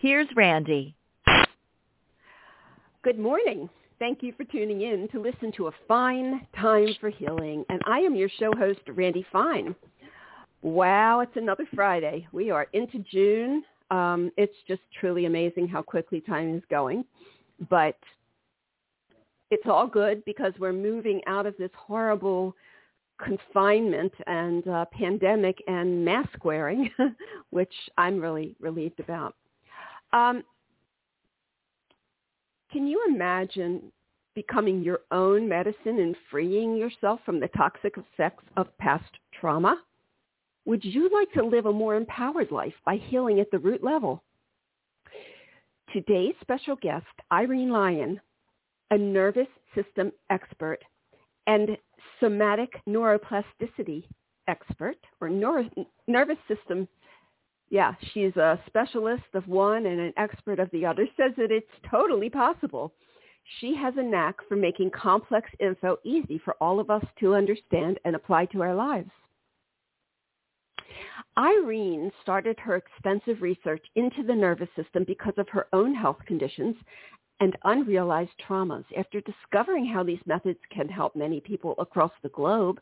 here's Randy. Good morning. Thank you for tuning in to listen to A Fine Time for Healing. And I am your show host, Randy Fine. Wow, it's another Friday. We are into June. Um, it's just truly amazing how quickly time is going. But it's all good because we're moving out of this horrible confinement and uh, pandemic and mask wearing, which I'm really relieved about. Um, can you imagine becoming your own medicine and freeing yourself from the toxic effects of past trauma? Would you like to live a more empowered life by healing at the root level? Today's special guest, Irene Lyon, a nervous system expert and somatic neuroplasticity expert or neuro, nervous system. Yeah, she's a specialist of one and an expert of the other, says that it's totally possible. She has a knack for making complex info easy for all of us to understand and apply to our lives. Irene started her extensive research into the nervous system because of her own health conditions and unrealized traumas. After discovering how these methods can help many people across the globe,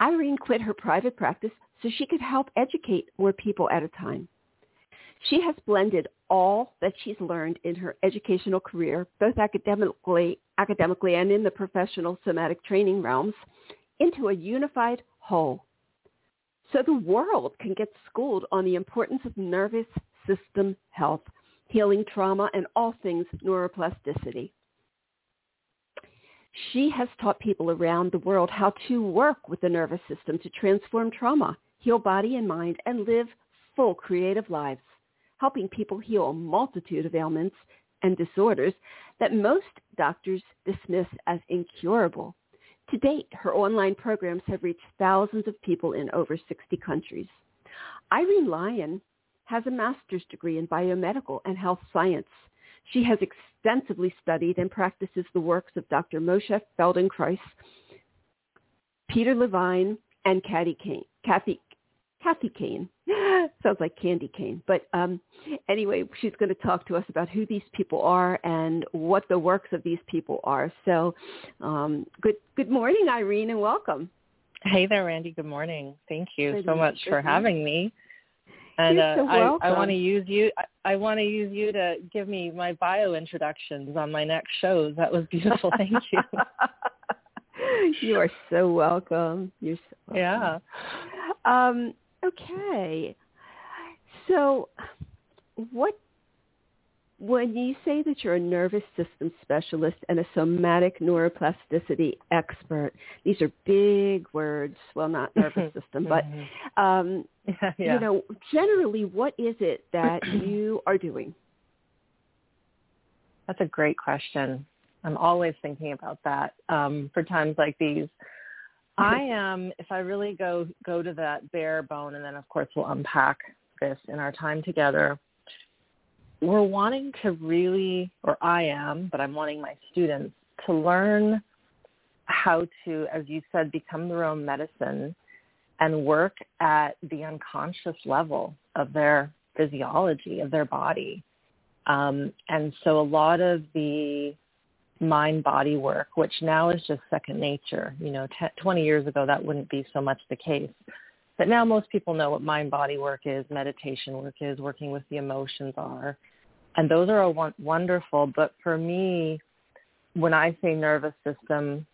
Irene quit her private practice so she could help educate more people at a time. She has blended all that she's learned in her educational career, both academically, academically and in the professional somatic training realms, into a unified whole. So the world can get schooled on the importance of nervous system health healing trauma, and all things neuroplasticity. She has taught people around the world how to work with the nervous system to transform trauma, heal body and mind, and live full creative lives, helping people heal a multitude of ailments and disorders that most doctors dismiss as incurable. To date, her online programs have reached thousands of people in over 60 countries. Irene Lyon has a master's degree in biomedical and health science. She has extensively studied and practices the works of Dr. Moshe Feldenkrais, Peter Levine, and Kathy Kathy Kain. Sounds like candy cane. But um, anyway, she's going to talk to us about who these people are and what the works of these people are. So um, good, good morning, Irene, and welcome. Hey there, Randy. Good morning. Thank you good so much for having me. And uh, so I, I want to use you. I, I want to use you to give me my bio introductions on my next shows. That was beautiful. Thank you. you are so welcome. You're so welcome. Yeah. Um, okay. So, what when you say that you're a nervous system specialist and a somatic neuroplasticity expert, these are big words. Well, not nervous system, but mm-hmm. um, yeah. you know, generally, what is it that you are doing? That's a great question. I'm always thinking about that um, for times like these. I am, if I really go go to that bare bone, and then of course we'll unpack this in our time together we're wanting to really, or I am, but I'm wanting my students to learn how to, as you said, become their own medicine and work at the unconscious level of their physiology, of their body. Um, and so a lot of the mind-body work, which now is just second nature, you know, t- 20 years ago that wouldn't be so much the case. But now most people know what mind-body work is, meditation work is, working with the emotions are. And those are all wonderful. But for me, when I say nervous system,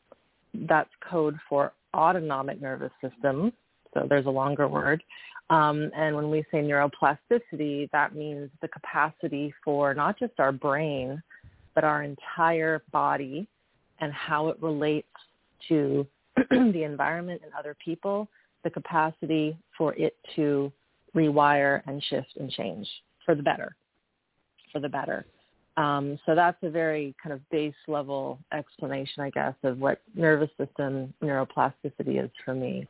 that's code for autonomic nervous system. So there's a longer word. Um, and when we say neuroplasticity, that means the capacity for not just our brain, but our entire body and how it relates to the environment and other people the capacity for it to rewire and shift and change for the better. for the better. Um, so that's a very kind of base level explanation, I guess, of what nervous system neuroplasticity is for me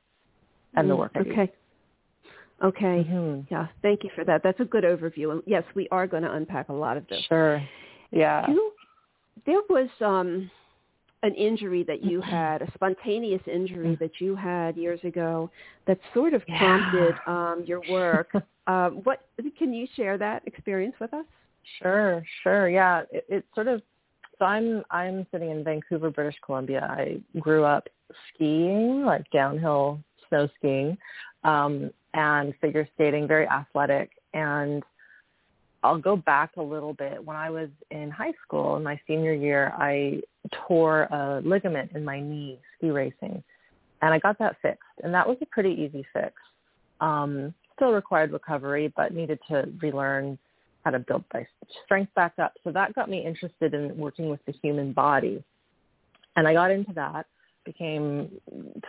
and the work I okay. do. Okay. Mm-hmm. Yeah. Thank you for that. That's a good overview. And yes, we are going to unpack a lot of this. Sure. Yeah. You, there was um, an injury that you had, a spontaneous injury mm. that you had years ago that sort of prompted um, your work. um, what can you share that experience with us? Sure, sure. Yeah, it, it sort of. So I'm I'm sitting in Vancouver, British Columbia. I grew up skiing, like downhill snow skiing, um, and figure skating, very athletic. And I'll go back a little bit. When I was in high school, in my senior year, I tore a ligament in my knee ski racing, and I got that fixed. And that was a pretty easy fix. Um, still required recovery, but needed to relearn how to build my strength back up. So that got me interested in working with the human body. And I got into that became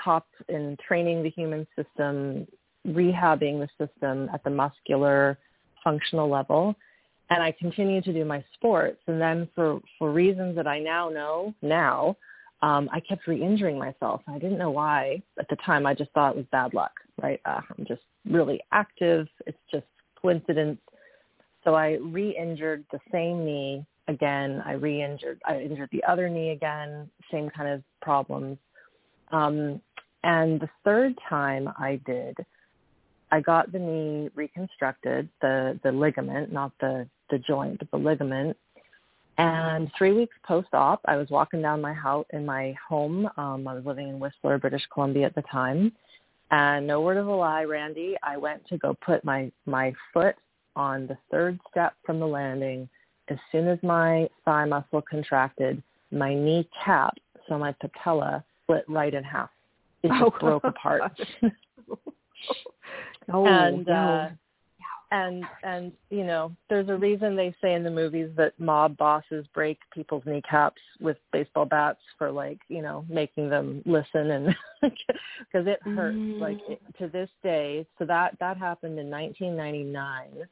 top in training the human system, rehabbing the system at the muscular functional level. And I continued to do my sports. And then for, for reasons that I now know now, um, I kept re-injuring myself. I didn't know why. At the time, I just thought it was bad luck, right? Uh, I'm just really active. It's just coincidence. So I re-injured the same knee again. I re-injured, I injured the other knee again, same kind of problems. Um, and the third time I did, I got the knee reconstructed, the, the ligament, not the, the joint, but the ligament. And three weeks post-op, I was walking down my house in my home. Um, I was living in Whistler, British Columbia at the time. And no word of a lie, Randy, I went to go put my, my foot on the third step from the landing. As soon as my thigh muscle contracted, my knee cap, so my patella, split right in half. It just oh, broke apart. oh, and no. uh and and you know there's a reason they say in the movies that mob bosses break people's kneecaps with baseball bats for like you know making them listen and because it hurts mm. like it, to this day so that that happened in 1999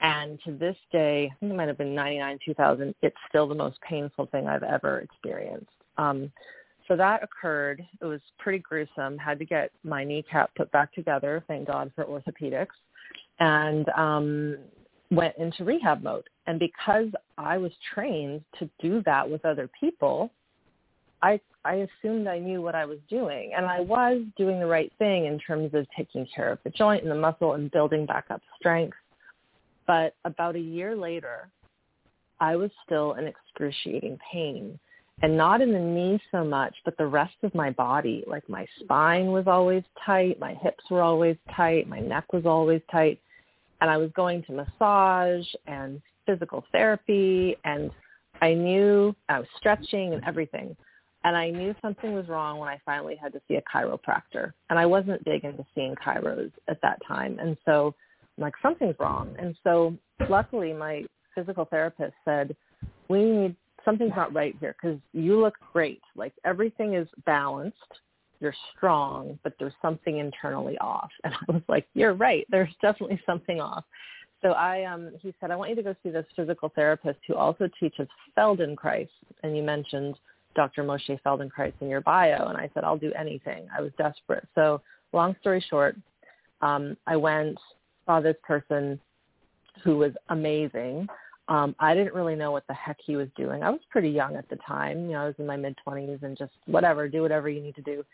and to this day i think it might have been 99 2000 it's still the most painful thing i've ever experienced um so that occurred. It was pretty gruesome. Had to get my kneecap put back together. Thank God for orthopedics, and um, went into rehab mode. And because I was trained to do that with other people, I I assumed I knew what I was doing, and I was doing the right thing in terms of taking care of the joint and the muscle and building back up strength. But about a year later, I was still in excruciating pain and not in the knee so much, but the rest of my body. Like my spine was always tight, my hips were always tight, my neck was always tight. And I was going to massage and physical therapy and I knew I was stretching and everything. And I knew something was wrong when I finally had to see a chiropractor. And I wasn't big into seeing chiros at that time. And so I'm like, something's wrong. And so luckily my physical therapist said, we need something's not right here because you look great. Like everything is balanced. You're strong, but there's something internally off. And I was like, you're right. There's definitely something off. So I, um, he said, I want you to go see this physical therapist who also teaches Feldenkrais. And you mentioned Dr. Moshe Feldenkrais in your bio. And I said, I'll do anything. I was desperate. So long story short, um, I went, saw this person who was amazing um, I didn't really know what the heck he was doing. I was pretty young at the time. You know, I was in my mid twenties and just whatever, do whatever you need to do.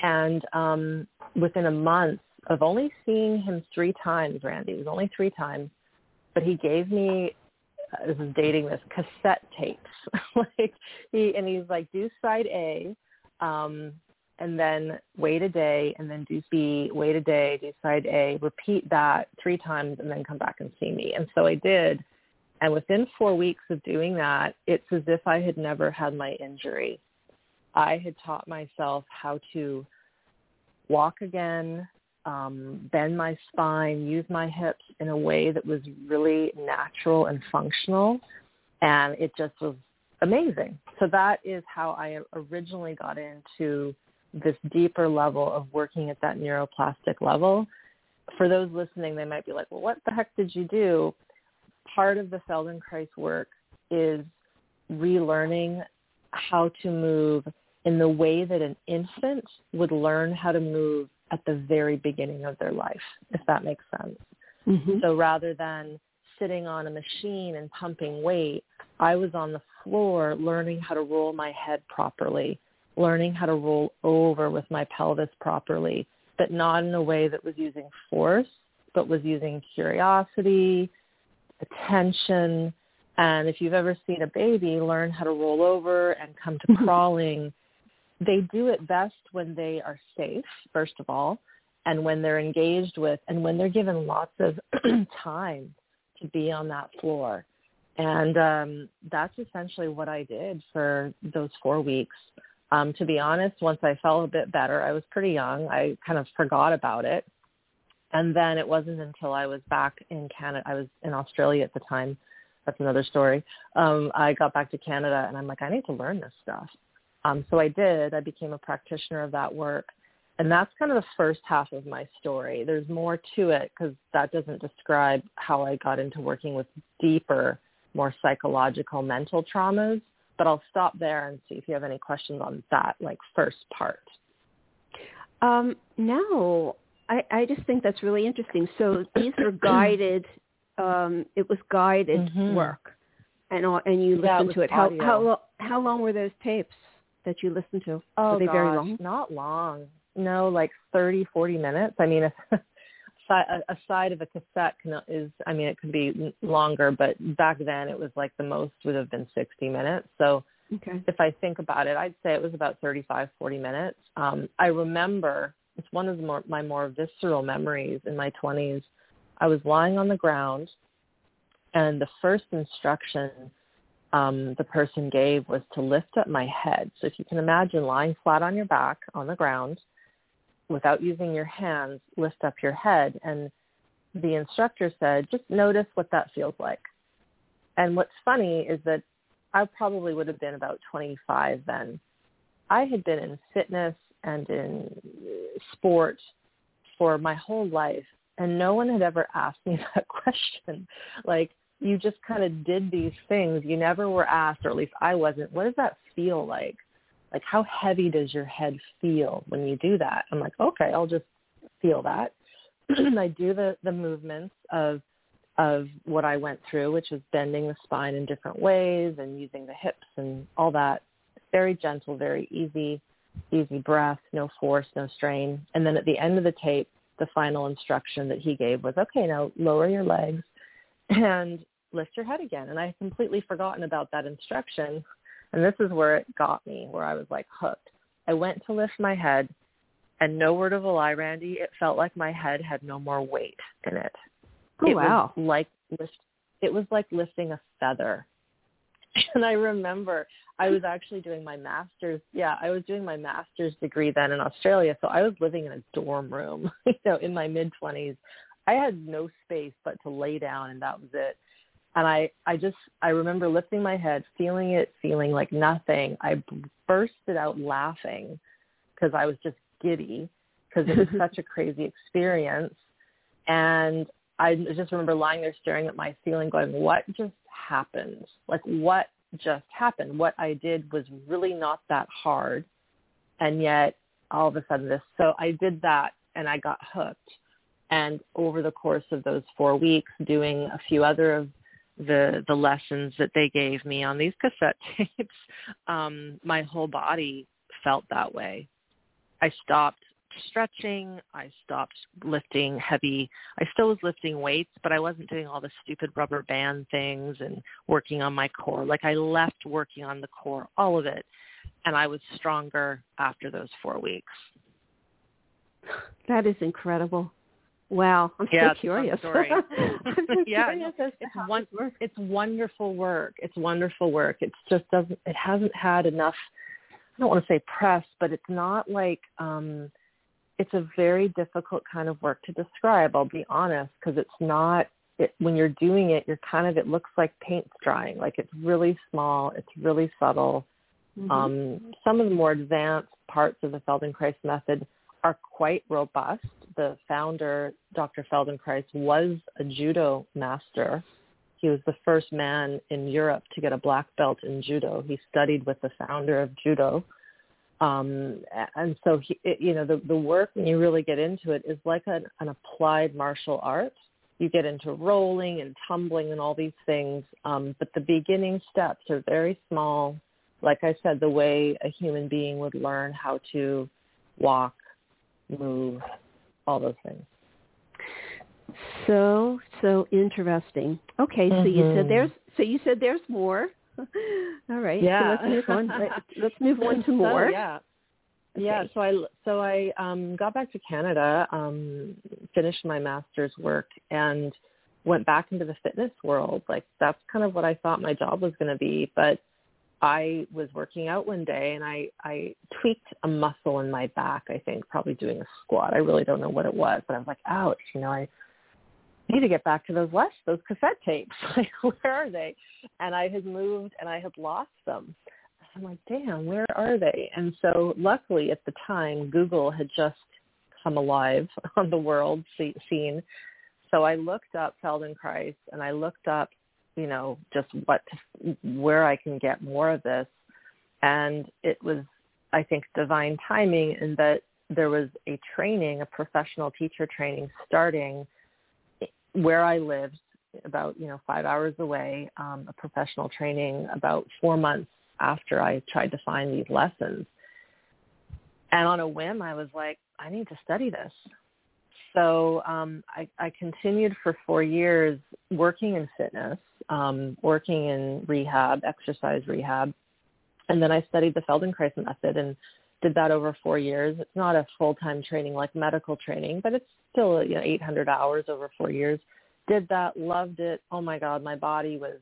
And um, within a month of only seeing him three times, Randy, it was only three times, but he gave me uh, this is dating this cassette tapes. like he and he's like, do side A, um, and then wait a day, and then do B, wait a day, do side A, repeat that three times, and then come back and see me. And so I did and within four weeks of doing that, it's as if I had never had my injury. I had taught myself how to walk again, um, bend my spine, use my hips in a way that was really natural and functional. And it just was amazing. So that is how I originally got into this deeper level of working at that neuroplastic level. For those listening, they might be like, well, what the heck did you do? Part of the Feldenkrais work is relearning how to move in the way that an infant would learn how to move at the very beginning of their life, if that makes sense. Mm-hmm. So rather than sitting on a machine and pumping weight, I was on the floor learning how to roll my head properly, learning how to roll over with my pelvis properly, but not in a way that was using force, but was using curiosity, attention. And if you've ever seen a baby learn how to roll over and come to crawling, they do it best when they are safe, first of all, and when they're engaged with and when they're given lots of time to be on that floor. And um, that's essentially what I did for those four weeks. Um, to be honest, once I felt a bit better, I was pretty young. I kind of forgot about it. And then it wasn't until I was back in Canada, I was in Australia at the time. That's another story. Um, I got back to Canada and I'm like, I need to learn this stuff. Um, so I did. I became a practitioner of that work. And that's kind of the first half of my story. There's more to it because that doesn't describe how I got into working with deeper, more psychological mental traumas. But I'll stop there and see if you have any questions on that, like first part. Um, no, I, I just think that's really interesting. So these are guided. Um, it was guided Mhm. work, and all, and you listened to it. How audio. how lo- how long were those tapes that you listened to? Oh, were they gosh, very long? not long. No, like thirty, forty minutes. I mean, a, a a side of a cassette can, is, I mean, it could be longer, but back then it was like the most would have been 60 minutes. So Okay. if I think about it, I'd say it was about 35, 40 minutes. Um, I remember it's one of more, my more visceral memories in my 20s. I was lying on the ground, and the first instruction um, the person gave was to lift up my head. So if you can imagine lying flat on your back on the ground without using your hands, lift up your head. And the instructor said, just notice what that feels like. And what's funny is that I probably would have been about 25 then. I had been in fitness and in sport for my whole life, and no one had ever asked me that question. Like, you just kind of did these things. You never were asked, or at least I wasn't, what does that feel like? Like, how heavy does your head feel when you do that? I'm like, okay, I'll just feel that. And I do the, the movements of of what I went through, which was bending the spine in different ways and using the hips and all that. Very gentle, very easy, easy breath, no force, no strain. And then at the end of the tape, the final instruction that he gave was, okay, now lower your legs and lift your head again. And I had completely forgotten about that instruction. And this is where it got me, where I was like hooked. I went to lift my head and no word of a lie, Randy, it felt like my head had no more weight in it. Oh it wow. was like lift, it was like lifting a feather. And I remember I was actually doing my master's. Yeah, I was doing my master's degree then in Australia. So I was living in a dorm room, you know, in my mid twenties. I had no space but to lay down and that was it. And I, I just, I remember lifting my head, feeling it, feeling like nothing. I bursted out laughing because I was just giddy because it was such a crazy experience. And I just remember lying there staring at my ceiling going, what just happened? Like what just happened? What I did was really not that hard. And yet all of a sudden this, so I did that and I got hooked. And over the course of those four weeks doing a few other of the, the lessons that they gave me on these cassette tapes, um, my whole body felt that way. I stopped stretching. I stopped lifting heavy. I still was lifting weights, but I wasn't doing all the stupid rubber band things and working on my core. Like I left working on the core, all of it. And I was stronger after those four weeks. That is incredible. Wow, I'm Yeah, so curious. Yeah, curious it's one-. It's wonderful work. It's wonderful work. It's just doesn't it hasn't had enough I don't want to say press, but it's not like um it's a very difficult kind of work to describe, I'll be honest, because it's not it, when you're doing it, you're kind of it looks like paint's drying. Like it's really small, it's really subtle. Mhm. Um, some of the more advanced parts of the Feldenkrais method are quite robust. The founder, Dr. Feldenkrais, was a judo master. He was the first man in Europe to get a black belt in judo. He studied with the founder of judo. Um, and so, he, it, you know, the, the work when you really get into it is like an, an applied martial art. You get into rolling and tumbling and all these things, um, but the beginning steps are very small. Like I said, the way a human being would learn how to walk, move, all those things. So so interesting. Okay, mm-hmm. so you said mm-hmm. there's so you said there's more. All right. Yeah. So let's move on. let's move on to more. So, yeah. Okay. Yeah. So I so I um, got back to Canada, um, finished my master's work, and went back into the fitness world. Like that's kind of what I thought my job was going to be, but I was working out one day and I, I tweaked a muscle in my back, I think, probably doing a squat. I really don't know what it was, but I was like, ouch, you know, I need to get back to those less those cassette tapes. Like, where are they? And I had moved and I had lost them. I'm like, damn, where are they? And so luckily at the time, Google had just come alive on the world scene. So I looked up Feldenkrais and I looked up you know, just what, where I can get more of this. And it was, I think, divine timing in that there was a training, a professional teacher training starting where I lived about, you know, five hours away, um, a professional training about four months after I tried to find these lessons. And on a whim, I was like, I need to study this so um, I, I continued for four years working in fitness, um, working in rehab, exercise rehab, and then I studied the Feldenkrais method and did that over four years. It's not a full-time training like medical training, but it's still you know 800 hours over four years. Did that, loved it. Oh my God, my body was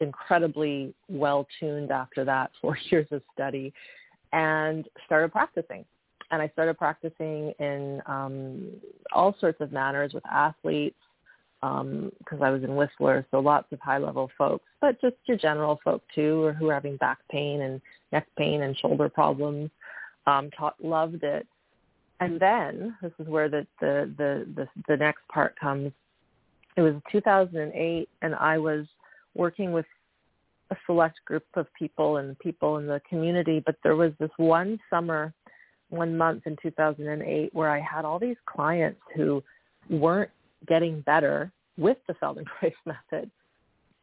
incredibly well tuned after that four years of study, and started practicing and I started practicing in um, all sorts of manners with athletes because um, I was in Whistler, so lots of high-level folks, but just your general folk too, or who are having back pain and neck pain and shoulder problems. Um, taught, loved it, and then this is where the the the the, the next part comes. It was 2008, and I was working with a select group of people and people in the community, but there was this one summer one month in 2008 where I had all these clients who weren't getting better with the Feldenkrais method.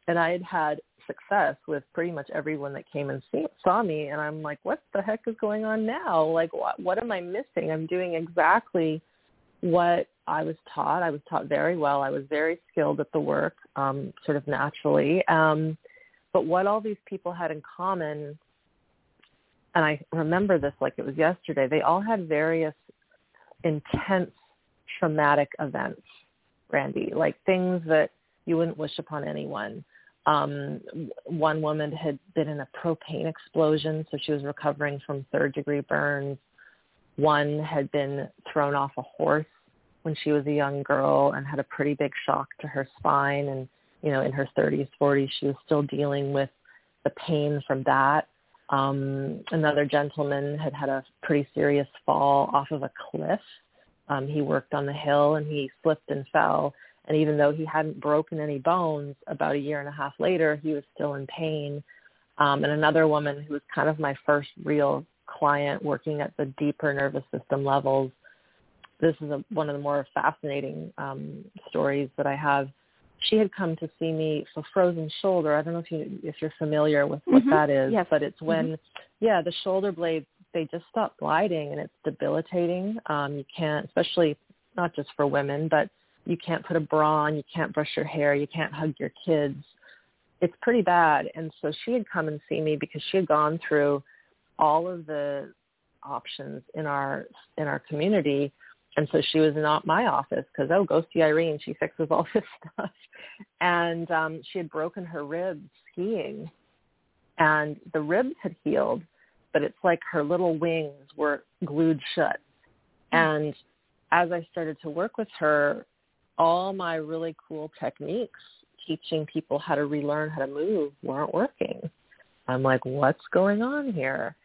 And I had had success with pretty much everyone that came and see, saw me. And I'm like, what the heck is going on now? Like, what, what am I missing? I'm doing exactly what I was taught. I was taught very well. I was very skilled at the work, um, sort of naturally. Um, but what all these people had in common and I remember this like it was yesterday, they all had various intense traumatic events, Randy, like things that you wouldn't wish upon anyone. Um, one woman had been in a propane explosion, so she was recovering from third degree burns. One had been thrown off a horse when she was a young girl and had a pretty big shock to her spine. And, you know, in her 30s, 40s, she was still dealing with the pain from that. Um, another gentleman had had a pretty serious fall off of a cliff. Um, he worked on the hill and he slipped and fell. And even though he hadn't broken any bones, about a year and a half later, he was still in pain. Um, and another woman who was kind of my first real client working at the deeper nervous system levels. This is a, one of the more fascinating um, stories that I have she had come to see me for frozen shoulder. I don't know if you if you're familiar with what mm-hmm. that is, yes. but it's when mm-hmm. yeah, the shoulder blades they just stop gliding and it's debilitating. Um you can't especially not just for women, but you can't put a bra on, you can't brush your hair, you can't hug your kids. It's pretty bad. And so she had come and see me because she had gone through all of the options in our in our community and so she was not my office because, oh, go see Irene. She fixes all this stuff. And um, she had broken her ribs skiing. And the ribs had healed, but it's like her little wings were glued shut. And as I started to work with her, all my really cool techniques teaching people how to relearn how to move weren't working. I'm like, what's going on here?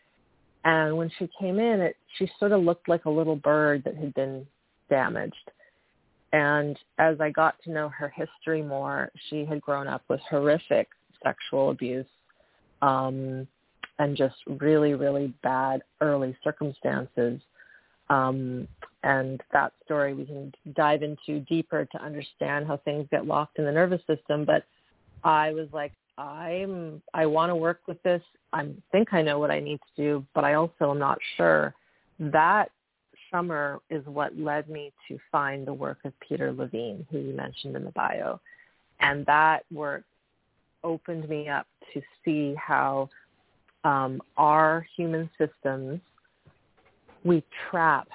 And when she came in, it she sort of looked like a little bird that had been damaged. And as I got to know her history more, she had grown up with horrific sexual abuse um, and just really, really bad early circumstances. Um, and that story we can dive into deeper to understand how things get locked in the nervous system. But I was like, I'm I want to work with this. I think I know what I need to do, but I also am not sure. That summer is what led me to find the work of Peter Levine, who you mentioned in the bio. And that work opened me up to see how um, our human systems, we trap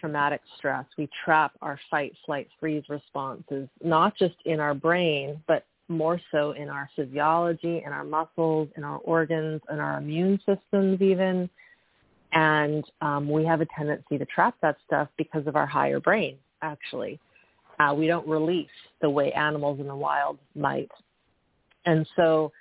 traumatic stress. We trap our fight, flight, freeze responses, not just in our brain, but more so in our physiology, in our muscles, in our organs, in our immune systems even. And um, we have a tendency to trap that stuff because of our higher brain, actually. Uh, we don't release the way animals in the wild might. And so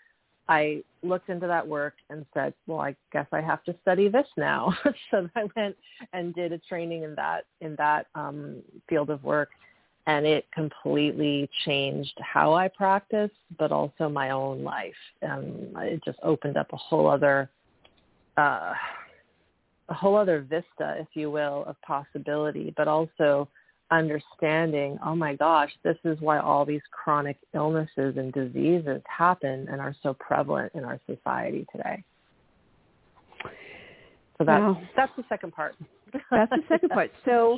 I looked into that work and said, well, I guess I have to study this now. so I went and did a training in that in that um, field of work and it completely changed how I practice, but also my own life. Um, it just opened up a whole other, uh, a whole other vista, if you will, of possibility, but also understanding, oh my gosh, this is why all these chronic illnesses and diseases happen and are so prevalent in our society today. So that's, wow. that's the second part. that's the second part. So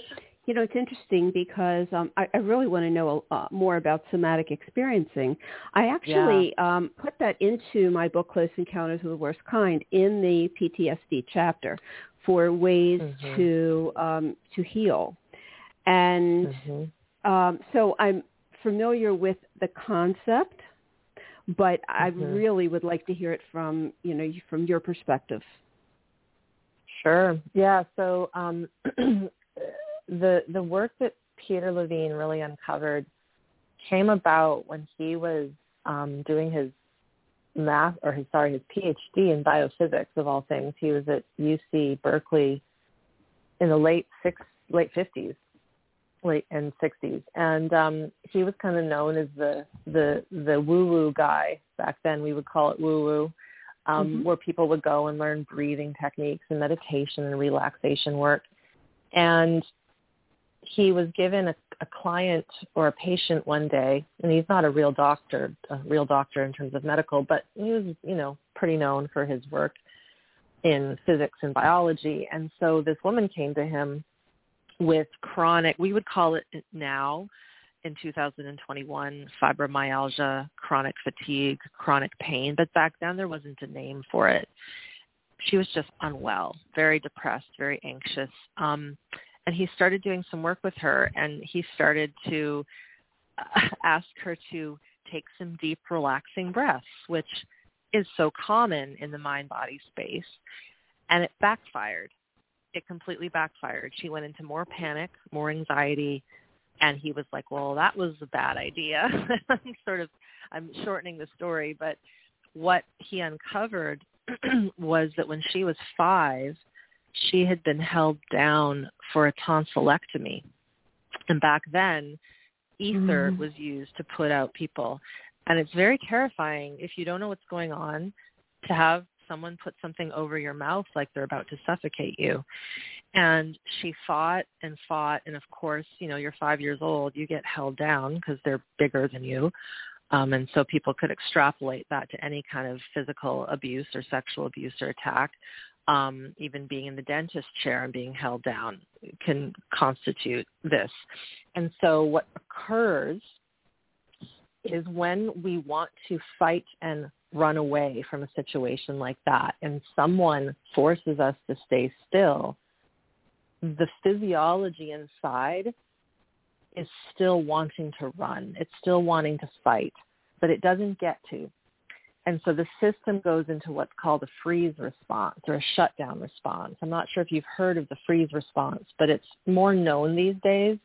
you know, it's interesting because um, I, I really want to know uh, more about somatic experiencing. I actually yeah. um, put that into my book, Close Encounters of the Worst Kind, in the PTSD chapter for ways mm-hmm. to um, to heal. And mm-hmm. um, so I'm familiar with the concept, but mm-hmm. I really would like to hear it from you know from your perspective. Sure. Yeah. So um, the the work that Peter Levine really uncovered came about when he was um, doing his math or his sorry his PhD in biophysics of all things. He was at UC Berkeley in the late six late fifties, late and sixties, and um, he was kind of known as the the the woo woo guy back then. We would call it woo woo. Um, mm-hmm. Where people would go and learn breathing techniques and meditation and relaxation work. And he was given a, a client or a patient one day, and he's not a real doctor, a real doctor in terms of medical, but he was, you know, pretty known for his work in physics and biology. And so this woman came to him with chronic, we would call it now in 2021, fibromyalgia, chronic fatigue, chronic pain, but back then there wasn't a name for it. She was just unwell, very depressed, very anxious. Um, and he started doing some work with her and he started to uh, ask her to take some deep relaxing breaths which is so common in the mind body space and it backfired it completely backfired she went into more panic more anxiety and he was like well that was a bad idea i'm sort of i'm shortening the story but what he uncovered was that when she was five she had been held down for a tonsillectomy. And back then, ether mm. was used to put out people. And it's very terrifying if you don't know what's going on to have someone put something over your mouth like they're about to suffocate you. And she fought and fought. And of course, you know, you're five years old, you get held down because they're bigger than you. Um, and so people could extrapolate that to any kind of physical abuse or sexual abuse or attack um, even being in the dentist chair and being held down can constitute this. And so what occurs is when we want to fight and run away from a situation like that and someone forces us to stay still, the physiology inside is still wanting to run. It's still wanting to fight, but it doesn't get to. And so the system goes into what's called a freeze response or a shutdown response. I'm not sure if you've heard of the freeze response, but it's more known these days.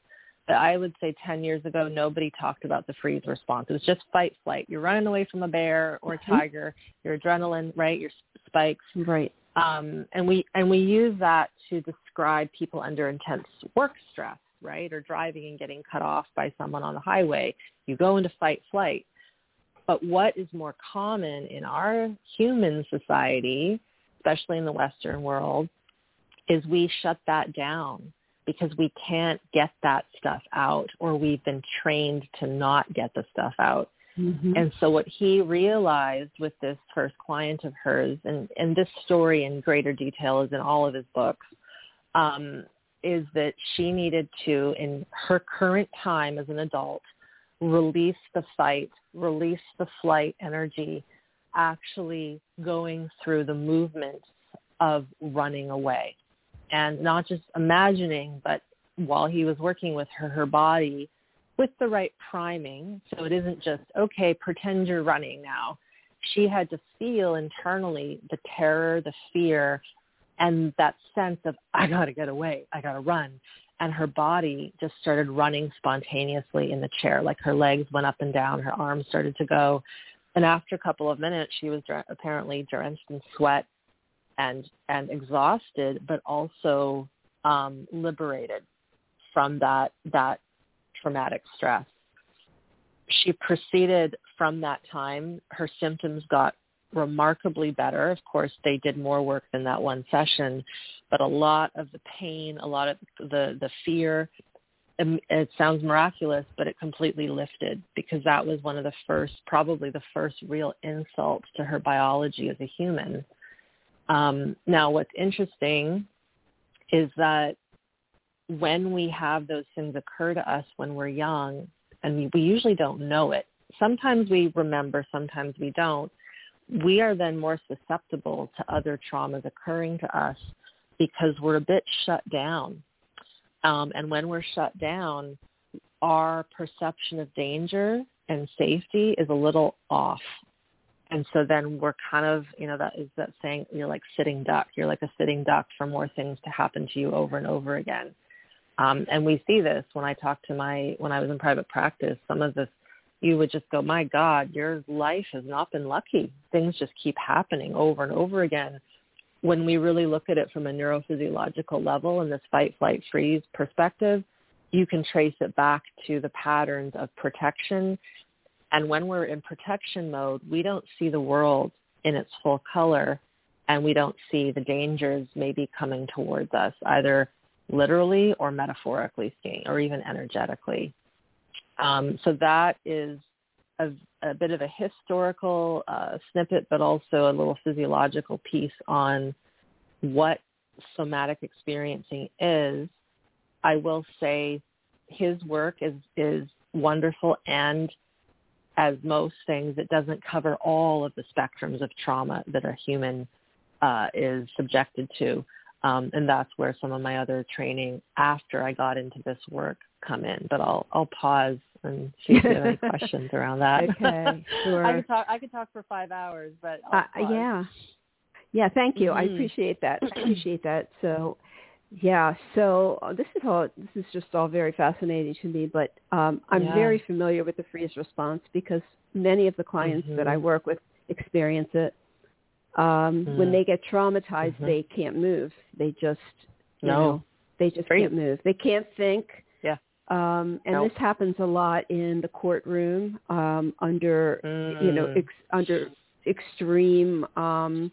I would say 10 years ago, nobody talked about the freeze response. It was just fight, flight. You're running away from a bear or a mm-hmm. tiger. Your adrenaline, right? Your spikes. Right. Um, and we and we use that to describe people under intense work stress right? Or driving and getting cut off by someone on the highway. You go into fight flight. But what is more common in our human society, especially in the Western world, is we shut that down because we can't get that stuff out or we've been trained to not get the stuff out. Mm-hmm. And so what he realized with this first client of hers, and, and this story in greater detail is in all of his books, um, is that she needed to, in her current time as an adult, release the fight, release the flight energy, actually going through the movement of running away and not just imagining, but while he was working with her, her body with the right priming. So it isn't just, okay, pretend you're running now. She had to feel internally the terror, the fear, and that sense of, I got to get away. I got to run. And her body just started running spontaneously in the chair. Like her legs went up and down. Her arms started to go. And after a couple of minutes, she was apparently drenched in sweat and and exhausted, but also um, liberated from that that traumatic stress. She proceeded from that time. Her symptoms got remarkably better. Of course, they did more work than that one session, but a lot of the pain, a lot of the the fear, um, it sounds miraculous, but it completely lifted because that was one of the first, probably the first real insults to her biology as a human um, now, what's interesting is that when we have those things occur to us when we're young, and we, usually don't know it, sometimes we remember, sometimes we don't, we are then more susceptible to other traumas occurring to us because we're a bit shut down. Um, and when we're shut down, our perception of danger and safety is a little off and so then we're kind of you know that is that saying you're like sitting duck. You're like a sitting duck for more things to happen to you over and over again. Um, and we see this when i talk to my when i was in private practice some of this you would just go my god your life has not been lucky. Things just keep happening over and over again. When we really look at it from a neurophysiological level and this fight flight freeze perspective you can trace it back to the patterns of protection and when we're in protection mode, we don't see the world in its full color and we don't see the dangers maybe coming towards us, either literally or metaphorically speaking, or even energetically. Um, so that is a, a, bit of a historical uh, snippet, but also a little physiological piece on what somatic experiencing is. I will say his work is, is wonderful and as most things, it doesn't cover all of the spectrums of trauma that a human uh, is subjected to. Um, and that's where some of my other training after I got into this work come in. But I'll I'll pause and see if you have any questions around that. Okay, sure. I could talk I could talk for five hours, but uh, yeah, yeah. Thank you. Mm-hmm. I appreciate that. I appreciate that. So yeah, so uh, this is all this is just all very fascinating to me, but um, I'm yeah. very familiar with the freeze response because many of the clients mm-hmm. that I mm-hmm. work with experience it. Um, mm. When they get traumatized, mm-hmm. they can't move. They just you no. know they just can't move. They can't think. Yeah. Um, and nope. this happens a lot in the courtroom um, under mm. you know mm. ex- under extreme um,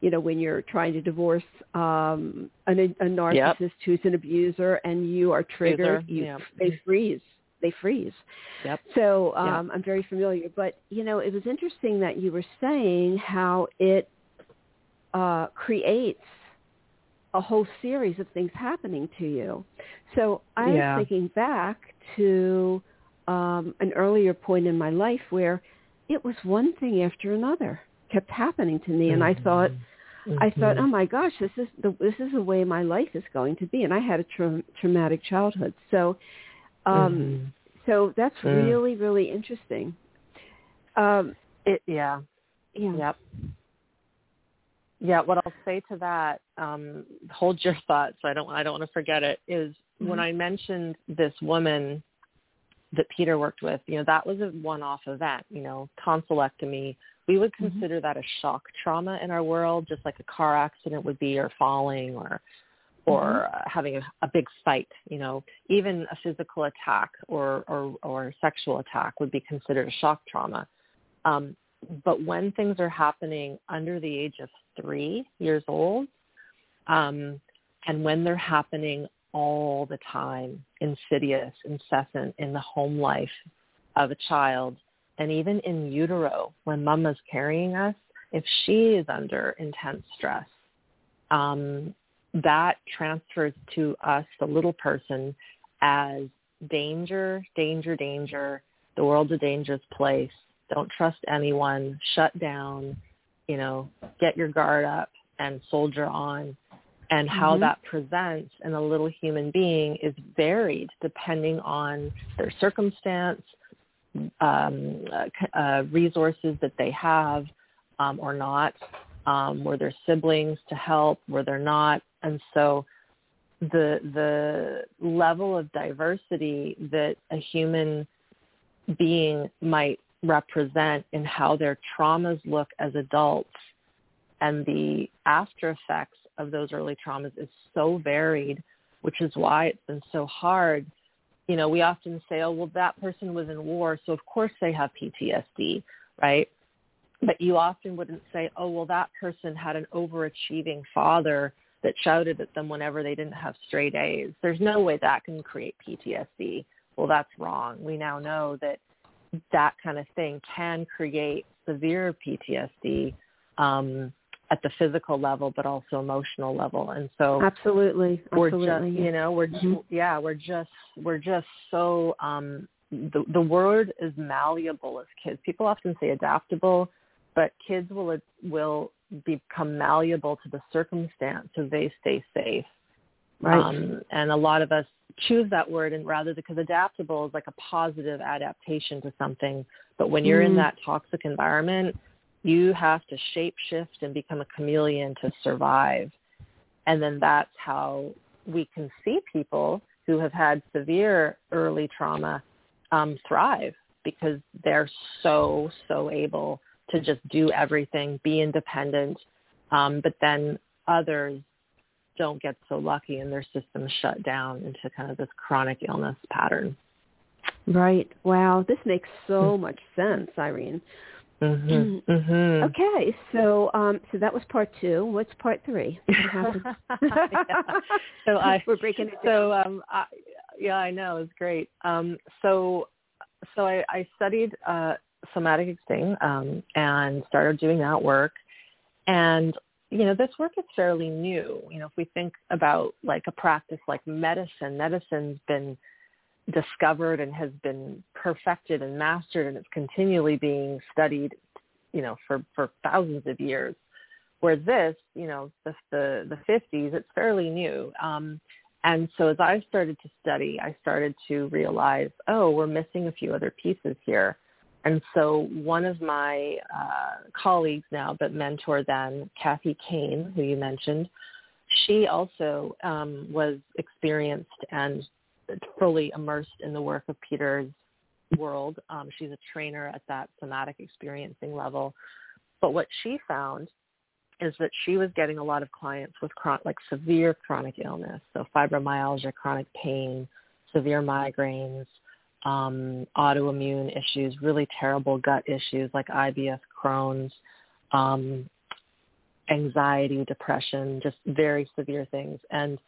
you know, when you're trying to divorce um, an, a narcissist yep. who's an abuser and you are triggered, you, yep. they freeze. They freeze. Yep. So um, yep. I'm very familiar. But, you know, it was interesting that you were saying how it uh, creates a whole series of things happening to you. So I yeah. was thinking back to um, an earlier point in my life where it was one thing after another kept happening to me, and I thought, mm-hmm. I thought, oh my gosh, this is the this is the way my life is going to be, and I had a tra- traumatic childhood, so, um, mm-hmm. so that's mm. really really interesting. Um, it yeah, yeah, yep. Yeah, what I'll say to that, um, hold your thoughts. I don't, I don't want to forget it. Is mm-hmm. when I mentioned this woman that Peter worked with, you know, that was a one-off event. You know, tonsillectomy, we would mm-hmm. consider mm-hmm. that a shock trauma in our world, just like a car accident would be, or falling, or or Mm-hmm. uh, having a, a big fight. You know, even a physical attack or or, or sexual attack would be considered a shock trauma. Um, but when things are happening under the age of three years old, um, and when they're happening all the time, insidious, incessant in the home life of a child, and even in utero when mama's carrying us, if she is under intense stress, um, that transfers to us, the little person, as danger, danger, danger. The world's a dangerous place. Don't trust anyone. Shut down. You know, get your guard up and soldier on. And how Mhm. that presents in a little human being is varied depending on their circumstance, um, uh, uh, resources that they have um, or not. Um, were there siblings to help? Were there not? And so the the level of diversity that a human being might represent in how their traumas look as adults and the after effects of those early traumas is so varied, which is why it's been so hard. You know, we often say, oh, well, that person was in war, so of course they have PTSD, right? But you often wouldn't say, oh, well, that person had an overachieving father that shouted at them whenever they didn't have straight A's. There's no way that can create PTSD. Well, that's wrong. We now know that that kind of thing can create severe PTSD um, at the physical level, but also emotional level. And so Absolutely. we're Absolutely. just, you know, we're Mhm. yeah, we're just we're just so um, the the word is malleable as kids. People often say adaptable, but kids will it will become malleable to the circumstance so they stay safe. right. Um, and a lot of us choose that word and rather because adaptable is like a positive adaptation to something. But when you're in Mm. that toxic environment, you have to shape shift and become a chameleon to survive. And then that's how we can see people who have had severe early trauma um, thrive because they're so, so able to just do everything, be independent. Um, but then others don't get so lucky and their systems shut down into kind of this chronic illness pattern. Right. Wow. This makes so much sense, Irene. Mhm. Mhm. Okay. So um so that was part two. What's part three? So I We're breaking it down. so um I, yeah, I know, it's great. Um so so I, I studied uh somatic experiencing um and started doing that work and you know, this work is fairly new. You know, if we think about like a practice like medicine, medicine's been discovered and has been perfected and mastered and it's continually being studied, you know, for, for thousands of years. Where this, you know, the the, the 50s, it's fairly new. Um, and so as I started to study, I started to realize, oh, we're missing a few other pieces here. And so one of my uh, colleagues now, but mentor then, Kathy Kain, who you mentioned, she also um, was experienced and fully immersed in the work of Peter's world. Um, she's a trainer at that somatic experiencing level. But what she found is that she was getting a lot of clients with chron- like severe chronic illness, so fibromyalgia, chronic pain, severe migraines, um, autoimmune issues, really terrible gut issues like IBS, Crohn's, um, anxiety, depression, just very severe things. And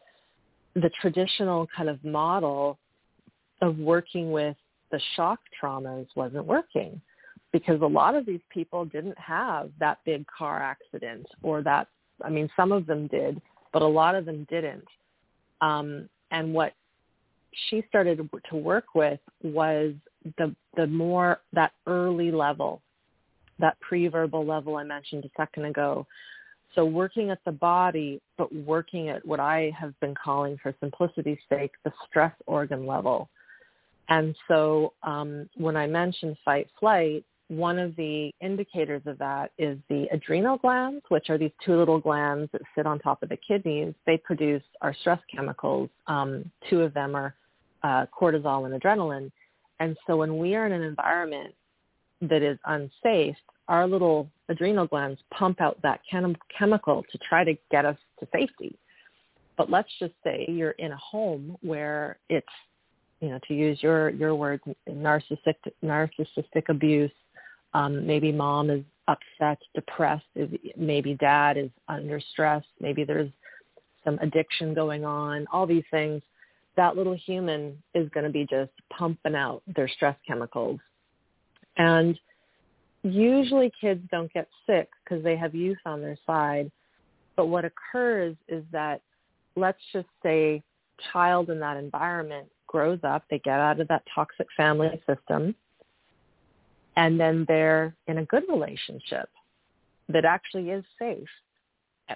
the traditional kind of model of working with the shock traumas wasn't working because a lot of these people didn't have that big car accident or that, I mean, some of them did, but a lot of them didn't. Um, and what she started to work with was the, the more, that early level, that pre-verbal level I mentioned a second ago. So working at the body, but working at what I have been calling for simplicity's sake, the stress organ level. And so um, when I mentioned fight flight, one of the indicators of that is the adrenal glands, which are these two little glands that sit on top of the kidneys. They produce our stress chemicals. Um, two of them are uh, cortisol and adrenaline. And so when we are in an environment that is unsafe, our little adrenal glands pump out that chem- chemical to try to get us to safety. But let's just say you're in a home where it's, you know, to use your your words, narcissistic narcissistic abuse. Um, maybe mom is upset, depressed. Maybe dad is under stress. Maybe there's some addiction going on. All these things. That little human is going to be just pumping out their stress chemicals, and usually kids don't get sick because they have youth on their side. But what occurs is that let's just say child in that environment grows up, they get out of that toxic family system, and then they're in a good relationship that actually is safe.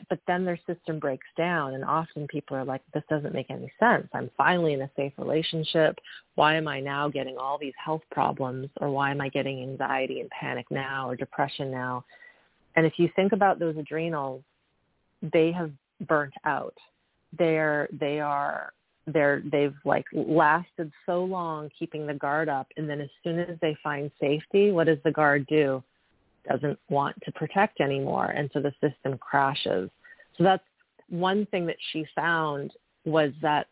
But then their system breaks down and often people are like, this doesn't make any sense. I'm finally in a safe relationship. Why am I now getting all these health problems or why am I getting anxiety and panic now or depression now? And if you think about those adrenals, they have burnt out they're they are they're they've like lasted so long keeping the guard up and then as soon as they find safety what does the guard do doesn't want to protect anymore and so the system crashes. So that's one thing that she found was that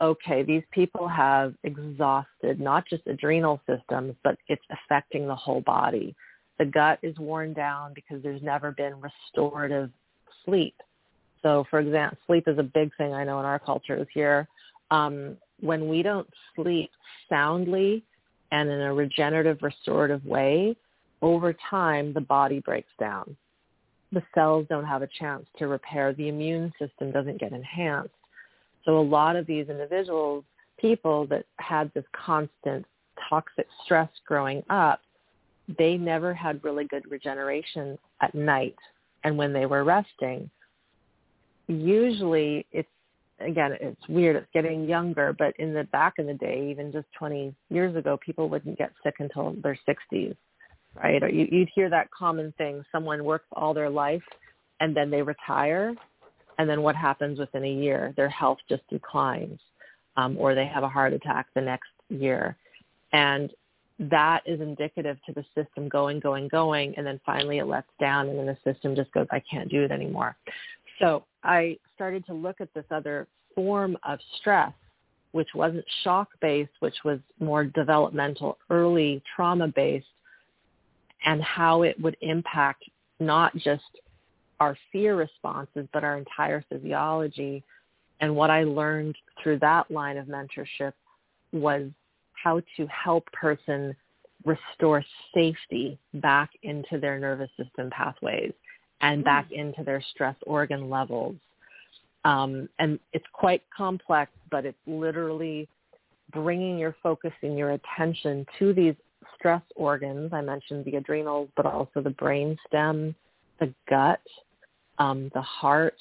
okay these people have exhausted not just adrenal systems but it's affecting the whole body. The gut is worn down because there's never been restorative sleep. So, for example, sleep is a big thing I know in our cultures here. Um, when we don't sleep soundly and in a regenerative, restorative way, over time the body breaks down. The cells don't have a chance to repair. The immune system doesn't get enhanced. So a lot of these individuals, people that had this constant toxic stress growing up, they never had really good regeneration at night and when they were resting usually it's again it's weird it's getting younger but in the back in the day even just 20 years ago people wouldn't get sick until their 60s right? Or you, you'd hear that common thing someone works all their life and then they retire and then what happens within a year? Their health just declines um, or they have a heart attack the next year. And that is indicative to the system going going going and then finally it lets down and then the system just goes i can't do it anymore. So I started to look at this other form of stress, which wasn't shock based, which was more developmental, early trauma based, and how it would impact not just our fear responses, but our entire physiology. And what I learned through that line of mentorship was how to help person restore safety back into their nervous system pathways and back mm. into their stress organ levels. Um, and it's quite complex, but it's literally bringing your focus and your attention to these stress organs. I mentioned the adrenals, but also the brain stem, the gut, um, the heart,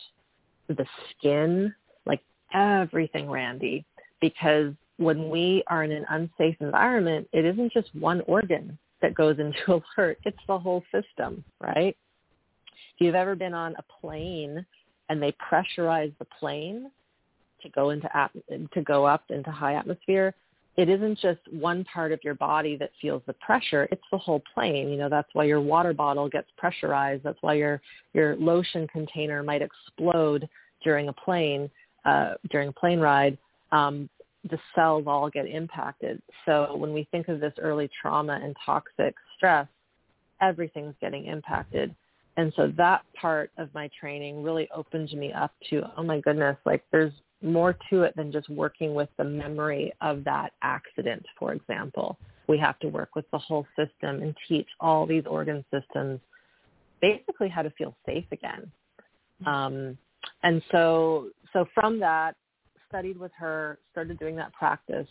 the skin, like everything, Randy. Because when we are in an unsafe environment, it isn't just one organ that goes into alert. It's the whole system, right? If you've ever been on a plane and they pressurize the plane to go into at- to go up into high atmosphere, it isn't just one part of your body that feels the pressure, it's the whole plane. You know, that's why your water bottle gets pressurized. That's why your your lotion container might explode during a plane uh, during a plane ride. Um, the cells all get impacted. So when we think of this early trauma and toxic stress, everything's getting impacted. And so that part of my training really opened me up to, oh my goodness, like there's more to it than just working with the memory of that accident, for example. We have to work with the whole system and teach all these organ systems basically how to feel safe again. Um, and so, so from that, studied with her, started doing that practice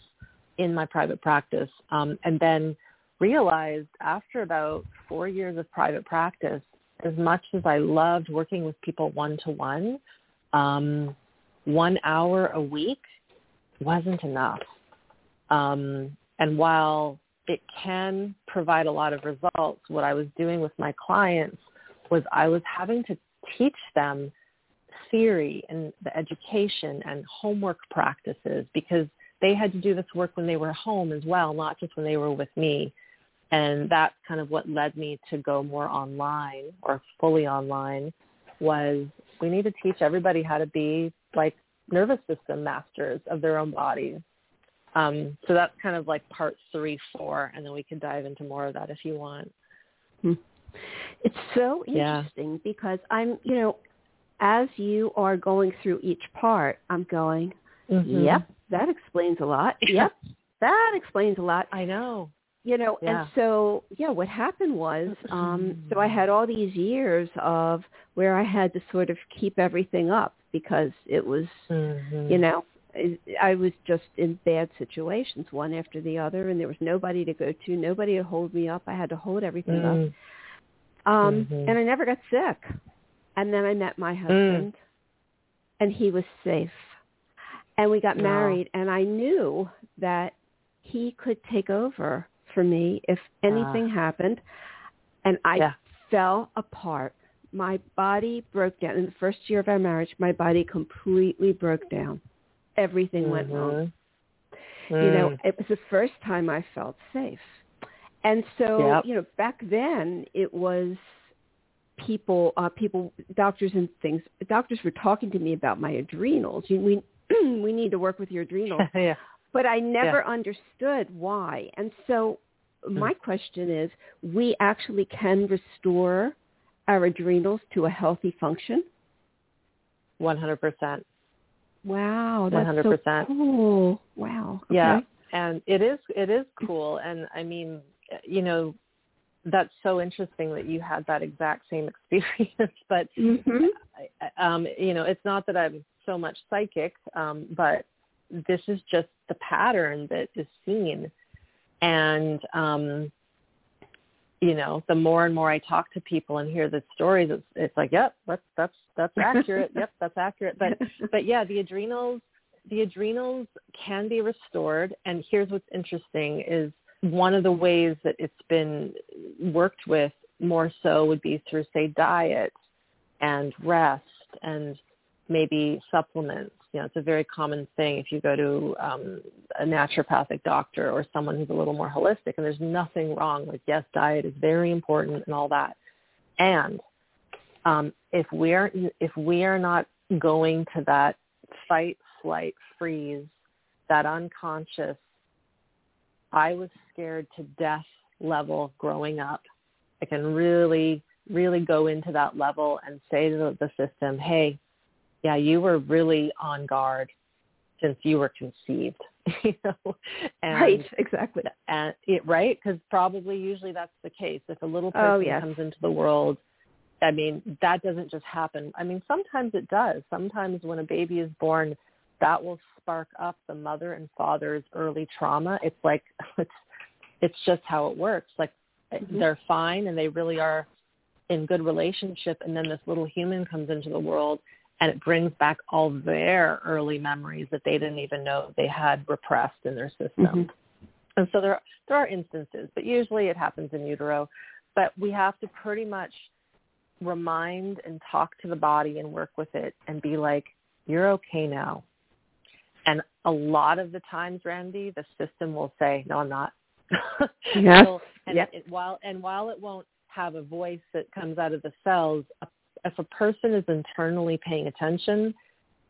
in my private practice, um, and then realized after about four years of private practice as much as I loved working with people one to one, one hour a week wasn't enough. Um, and while it can provide a lot of results, what I was doing with my clients was I was having to teach them theory and the education and homework practices because they had to do this work when they were home as well, not just when they were with me. And that's kind of what led me to go more online or fully online was we need to teach everybody how to be like nervous system masters of their own bodies. Um, so that's kind of like part three, four, and then we can dive into more of that if you want. Hmm. It's so Yeah. interesting because I'm, you know, as you are going through each part, I'm going, Mhm. yep, that explains a lot. Yep, that explains a lot. I know. You know, Yeah. and so yeah, what happened was, um, so I had all these years of where I had to sort of keep everything up because it was, Mhm. you know, I- was just in bad situations, one after the other, and there was nobody to go to, nobody to hold me up. I had to hold everything up. Mm. Um, Mhm. And I never got sick. And then I met my husband, and he was safe. And we got Wow. married, and I knew that he could take over for me if anything happened. And I Yeah. fell apart. My body broke down. In the first year of our marriage, my body completely broke down. Everything went wrong Mhm. you know Mm. it was the first time i felt safe and so Yep. you know back then it was people uh people doctors and things doctors were talking to me about my adrenals you, we we need to work with your adrenals yeah. but i never understood why and so my question is we actually can restore our adrenals to a healthy function One hundred percent. wow that's 100%. cool wow okay. Yeah. And it is it is cool and I mean, you know, that's so interesting that you had that exact same experience. But mhm um, you know, it's not that I'm so much psychic, um, but this is just the pattern that is seen. And um, you know, the more and more I talk to people and hear the stories, it's it's like, yep, that's that's that's accurate. yep, that's accurate. But but yeah, the adrenals the adrenals can be restored and here's what's interesting is one of the ways that it's been worked with more so would be through say diet and rest and maybe supplements you know it's a very common thing if you go to um, a naturopathic doctor or someone who's a little more holistic and there's nothing wrong like yes diet is very important and all that. And um, if we are if we are not going to that fight flight freeze that unconscious i was scared to death level growing up i can really really go into that level and say to the system hey yeah you were really on guard since you were conceived you know and right exactly. and it right? Because probably usually that's the case. If a little Oh, person yes. comes into the world i mean that doesn't just happen. I mean sometimes it does. Sometimes when a baby is born that will spark up the mother and father's early trauma. It's like it's it's just how it works. Like Mhm. they're fine and they really are in good relationship and then this little human comes into the world and it brings back all their early memories that they didn't even know they had repressed in their system Mhm. and so there there are instances, but usually it happens in utero. But we have to pretty much remind and talk to the body and work with it and be like, "You're okay now." And a lot of the times, Randy, the system will say, "No, I'm not." Yes. It'll- and Yep. it, while and while it won't have a voice that comes out of the cells, a- if a person is internally paying attention,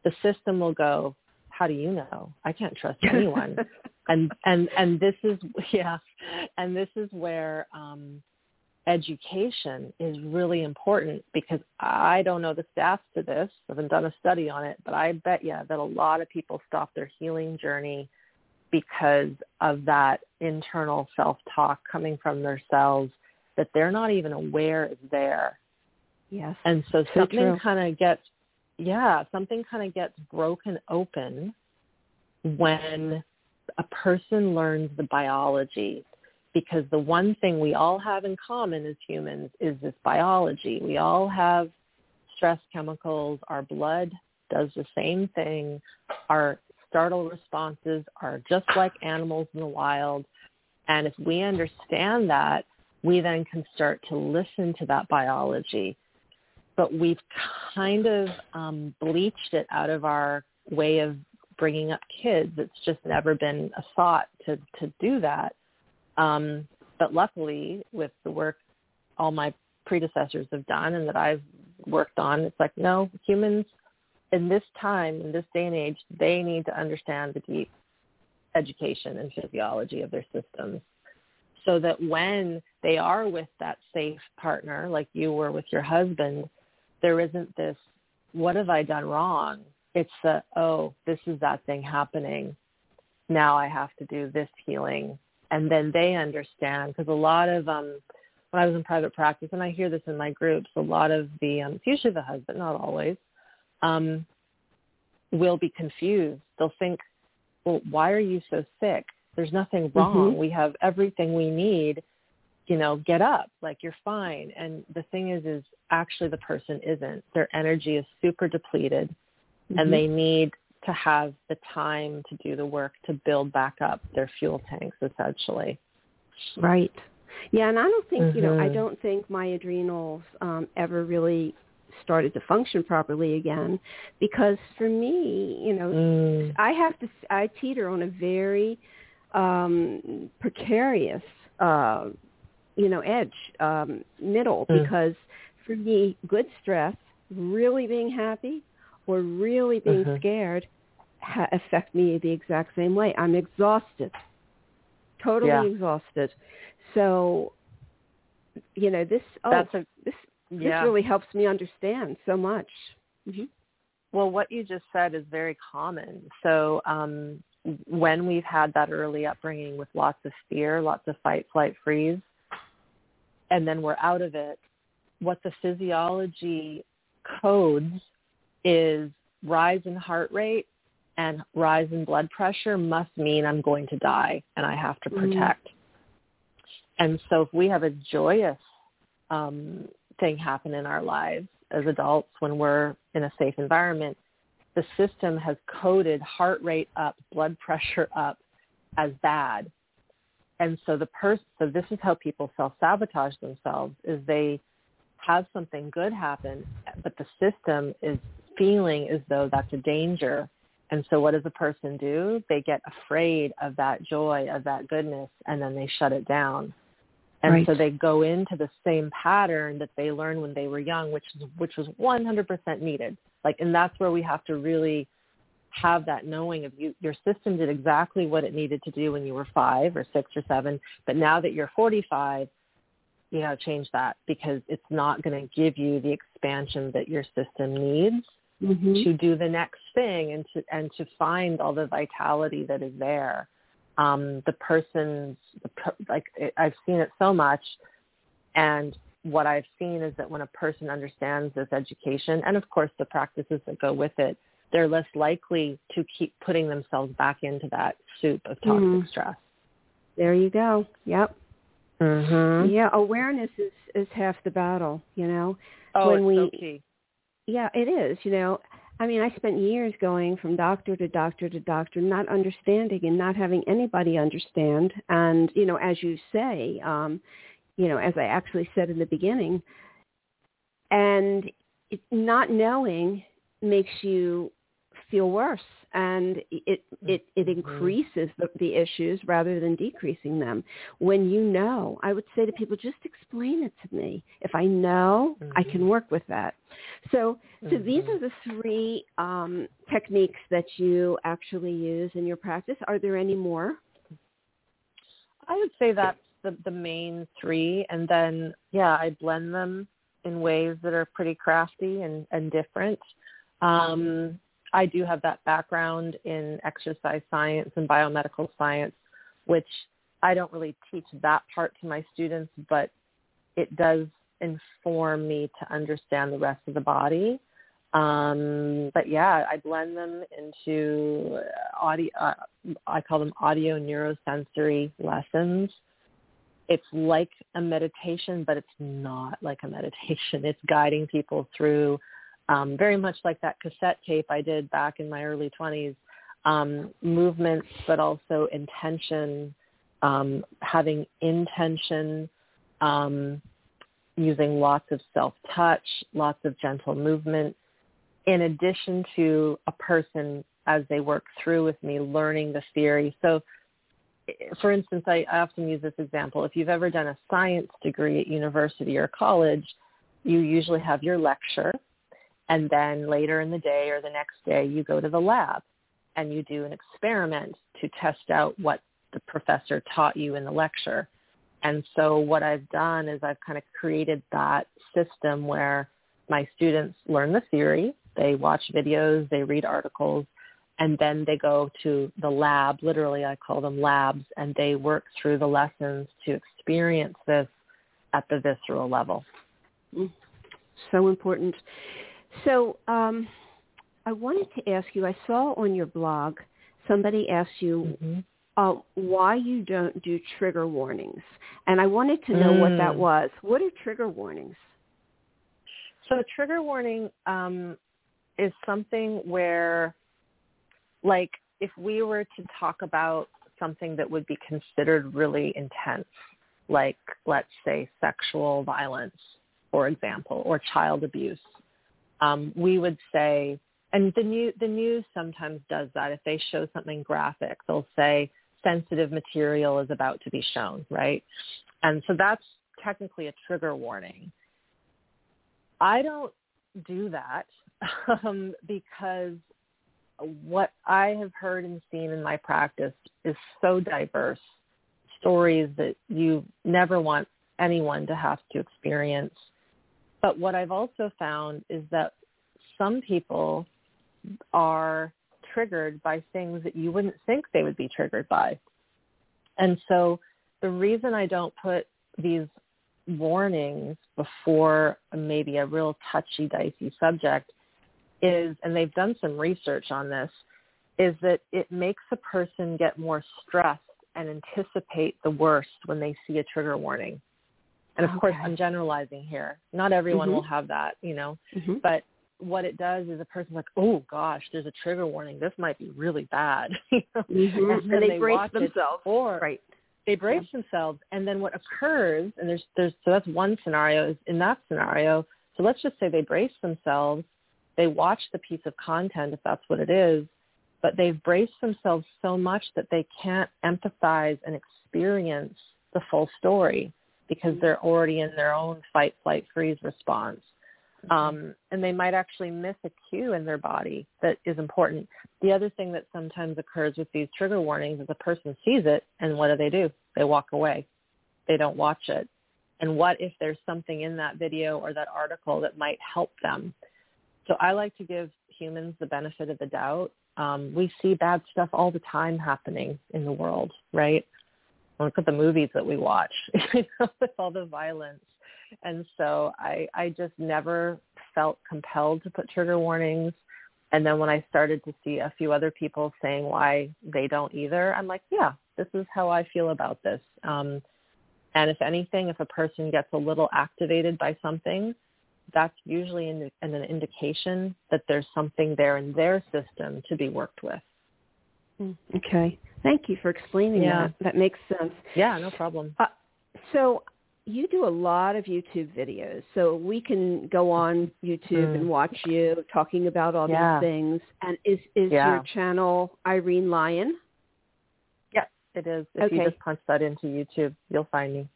the system will go, "How do you know? I can't trust anyone." and and and this is yeah and this is where um education is really important because i don't know the stats to this i haven't done a study on it but i bet you that a lot of people stop their healing journey because of that internal self talk coming from their cells that they're not even aware is there yes and so So something kind of gets, yeah, something kind of gets broken open when a person learns the biology. Because the one thing we all have in common as humans is this biology. We all have stress chemicals. Our blood does the same thing. Our startle responses are just like animals in the wild. And if we understand that, we then can start to listen to that biology but we've kind of um, bleached it out of our way of bringing up kids. It's just never been a thought to to do that. Um, but luckily, with the work all my predecessors have done and that I've worked on, it's like no humans. in this time, in this day and age, they need to understand the deep education and physiology of their systems so that when they are with that safe partner, like you were with your husband, there isn't this, what have I done wrong? It's the, oh, this is that thing happening. Now I have to do this healing. And then they understand because a lot of, um, when I was in private practice, and I hear this in my groups, a lot of the, um, it's usually the husband, not always, um, will be confused. They'll think, well, why are you so sick? There's nothing wrong. Mm-hmm. We have everything we need. You know, get up, like you're fine. And the thing is, is actually the person isn't. Their energy is super depleted, mm-hmm. and they need to have the time to do the work to build back up their fuel tanks, essentially. Right. Yeah, and I don't think mm-hmm. you know I mm-hmm. don't think my adrenals um, ever really started to function properly again because for me, you know, mm. I have to I teeter on a very um, precarious, uh, you know, edge, um, middle, mm. because for me, good stress, really being happy or really being uh-huh. scared ha- affect me the exact same way. I'm exhausted, totally yeah. exhausted. So, you know, this, oh, That's a, this, yeah. this really helps me understand so much. Mm-hmm. Well, what you just said is very common. So um, when we've had that early upbringing with lots of fear, lots of fight, flight, freeze, and then we're out of it, what the physiology codes is rise in heart rate and rise in blood pressure must mean I'm going to die and I have to mm-hmm. protect. Mm. And so if we have a joyous um, thing happen in our lives as adults when we're in a safe environment, the system has coded heart rate up, blood pressure up as bad. And so the person, so this is how people self-sabotage themselves is they have something good happen, but the system is feeling as though that's a danger. And so what does a person do? They get afraid of that joy, of that goodness, and then they shut it down. And right. so they go into the same pattern that they learned when they were young, which which was 100% needed. Like, and that's where we have to really have that knowing of you, your system did exactly what it needed to do when you were five or six or seven. But now that you're 45, you to change that because it's not going to give you the expansion that your system needs mm-hmm. to do the next thing and to and to find all the vitality that is there. Um, the person's like I've seen it so much, and what I've seen is that when a person understands this education and of course the practices that go with it, they're less likely to keep putting themselves back into that soup of toxic mm. stress. There you go. Yep. Mm-hmm. Yeah, awareness is is half the battle. You know, oh, when we, so key. Yeah, it is. You know, I mean, I spent years going from doctor to doctor to doctor, not understanding and not having anybody understand. And you know, as you say, um, you know, as I actually said in the beginning. And it, not knowing makes you feel worse and it it it mm-hmm. increases the, the issues rather than decreasing them when you know i would say to people just explain it to me if i know mm-hmm. i can mm-hmm. work with that so so mm-hmm. these are the three um, techniques that you actually use in your practice are there any more i would say that's the, the main three. And then, yeah, I blend them in ways that are pretty crafty and, and different. Um, I do have that background in exercise science and biomedical science, which I don't really teach that part to my students, but it does inform me to understand the rest of the body. Um, but yeah, I blend them into audio. Uh, I call them audio neurosensory lessons it's like a meditation, but it's not like a meditation. It's guiding people through um, very much like that cassette tape I did back in my early 20s, um, movements, but also intention, um, having intention, um, using lots of self-touch, lots of gentle movement, in addition to a person as they work through with me learning the theory. So for instance, I, I often use this example. If you've ever done a science degree at university or college, you usually have your lecture And then later in the day or the next day, you go to the lab and you do an experiment to test out what the professor taught you in the lecture. And so what I've done is I've kind of created that system where my students learn the theory, they watch videos, they read articles, and then they go to the lab, literally I call them labs, and they work through the lessons to experience this at the visceral level. Mm. So important. So um, I wanted to ask you, I saw on your blog somebody asked you mm-hmm. uh, why you don't do trigger warnings. And I wanted to know mm. what that mm. was. What are trigger warnings? So a trigger warning um, is something where, like, if we were to talk about something that would be considered really intense, like, let's say, sexual violence, for example, or child abuse, um, we would say, and the, new, the news sometimes does that. If they show something graphic, they'll say sensitive material is about to be shown, right? And so that's technically a trigger warning. I don't do that um, because what I have heard and seen in my practice is so diverse. Stories that you never want anyone to have to experience. But what I've also found is that some people are triggered by things that you wouldn't think they would be triggered by. And so the reason I don't put these warnings before maybe a real touchy dicey subject is, and they've done some research on this, is that it makes a person get more stressed and anticipate the worst when they see a trigger warning. And of okay. course, I'm generalizing here. Not everyone mm-hmm. will have that, you know, mm-hmm. but what it does is a person's like, oh gosh, there's a trigger warning. This might be really bad. mm-hmm. and, and, they, they brace themselves. Or right. they brace yeah. themselves. And then what occurs, and there's, there's, so that's one scenario is in that scenario. So let's just say they brace themselves. They watch the piece of content if that's what it is, but they've braced themselves so much that they can't empathize and experience the full story because mm-hmm. they're already in their own fight, flight, freeze response. Um, and they might actually miss a cue in their body that is important. The other thing that sometimes occurs with these trigger warnings is a person sees it and what do they do? They walk away. They don't watch it. And what if there's something in that video or that article that might help them? So I like to give humans the benefit of the doubt. Um, we see bad stuff all the time happening in the world, right? Look at the movies that we watch, you know, with all the violence and so I, I just never felt compelled to put trigger warnings. And then when I started to see a few other people saying why they don't either, I'm like, yeah, this is how I feel about this. Um, and if anything, if a person gets a little activated by something, that's usually an, an indication that there's something there in their system to be worked with. Hmm, okay. Thank you for explaining yeah. that. That makes sense. Yeah, no problem. Uh, so you do a lot of YouTube videos, so we can go on YouTube mm. and watch you talking about all yeah. these things. And is is yeah. your channel Irene Lyon? Yeah, it is. If okay. you just punch that into YouTube, you'll find me.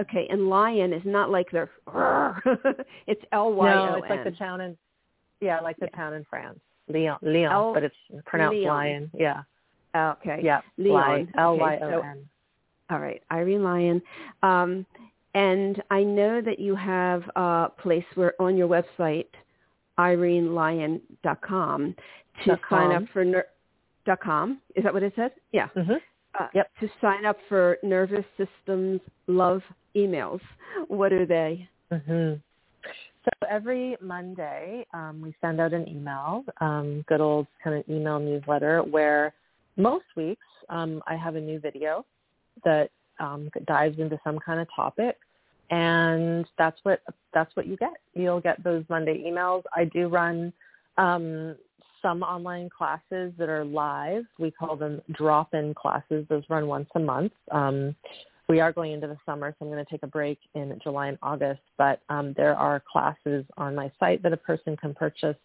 Okay, and Lion is not like the it's L Y O N. No, it's like the town in yeah, like the yeah. town in France, Lyon, Lyon, L- but it's pronounced Leon. Lion. Yeah. Okay. Yeah. Leon. L Y O N. Okay, so, all right, Irene Lyon. Um, and I know that you have a place where on your website, irenelyon.com, to dot sign com. up for ner- dot com. Is that what it says? Yeah. Mm-hmm. Uh, yep. To sign up for nervous systems love emails. What are they? Mm-hmm. So every Monday, um, we send out an email, um, good old kind of email newsletter, where most weeks um, I have a new video that um, dives into some kind of topic, and that's what that's what you get. You'll get those Monday emails. I do run um, some online classes that are live. We call them drop-in classes. Those run once a month. Um, we are going into the summer, so I'm going to take a break in July and August. But um, there are classes on my site that a person can purchase.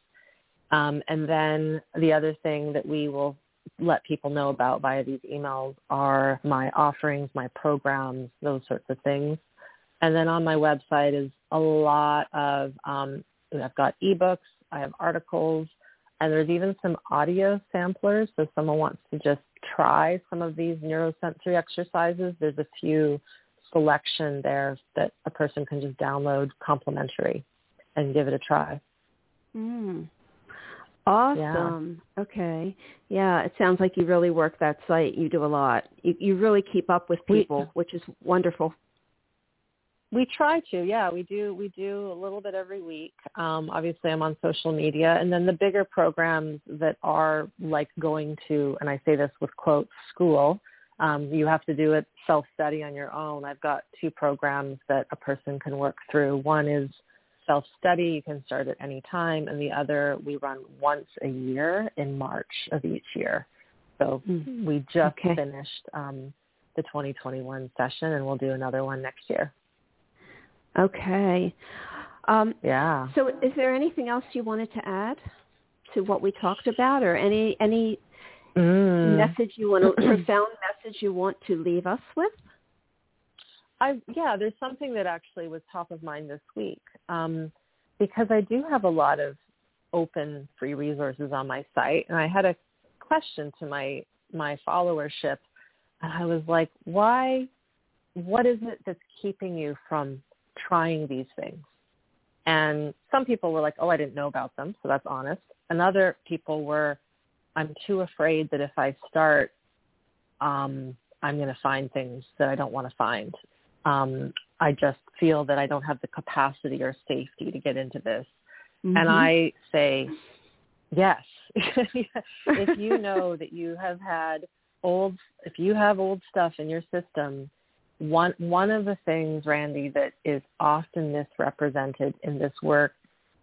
Um, and then the other thing that we will let people know about via these emails are my offerings, my programs, those sorts of things. And then on my website is a lot of um, I've got ebooks, I have articles, and there's even some audio samplers. So if someone wants to just try some of these neurosensory exercises, there's a few selection there that a person can just download complimentary and give it a try. Mm. Awesome. Yeah. Okay. Yeah, it sounds like you really work that site. You do a lot. You, you really keep up with people, we, which is wonderful. We try to, yeah, we do. We do a little bit every week. Um, obviously, I'm on social media, and then the bigger programs that are like going to, and I say this with quotes school. Um, you have to do it self-study on your own. I've got two programs that a person can work through. One is self-study. You can start at any time, and the other we run once a year in March of each year. So mm. we just okay. finished um, the 2021 session, and we'll do another one next year. Okay. Um, yeah. So is there anything else you wanted to add to what we talked about or any any mm. message you want to, profound message you want to leave us with? I yeah, there's something that actually was top of mind this week um, because I do have a lot of open free resources on my site, and I had a question to my my followership, and I was like, why? What is it that's keeping you from trying these things. And some people were like, oh, I didn't know about them, so that's honest. And other people were, I'm too afraid that if I start, um, I'm going to find things that I don't want to find. Um, I just feel that I don't have the capacity or safety to get into this. Mm-hmm. And I say, yes. if you know that you have had old, if you have old stuff in your system one one of the things, Randy, that is often misrepresented in this work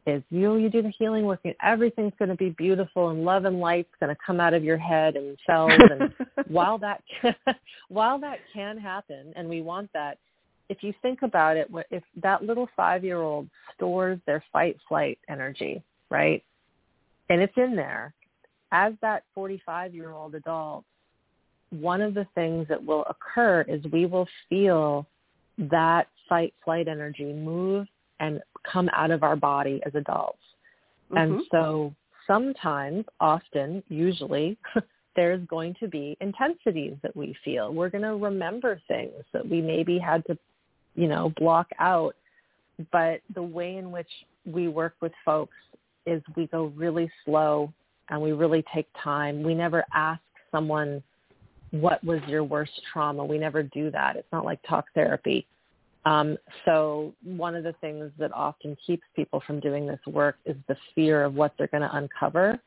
is you you do the healing work and everything's going to be beautiful and love and light's going to come out of your head and cells and while that can, while that can happen and we want that if you think about it if that little 5-year-old stores their fight flight energy right? And it's in there. As that 45-year-old adult one of the things that will occur is we will feel that fight flight energy move and come out of our body as adults. Mm-hmm. And so sometimes, often, usually, there's going to be intensities that we feel. We're going to remember things that we maybe had to, you know, block out. But the way in which we work with folks is we go really slow and we really take time. We never ask someone what was your worst trauma. We never do that. It's not like talk therapy. Um, so one of the things that often keeps people from doing this work is the fear of what they're going to uncover.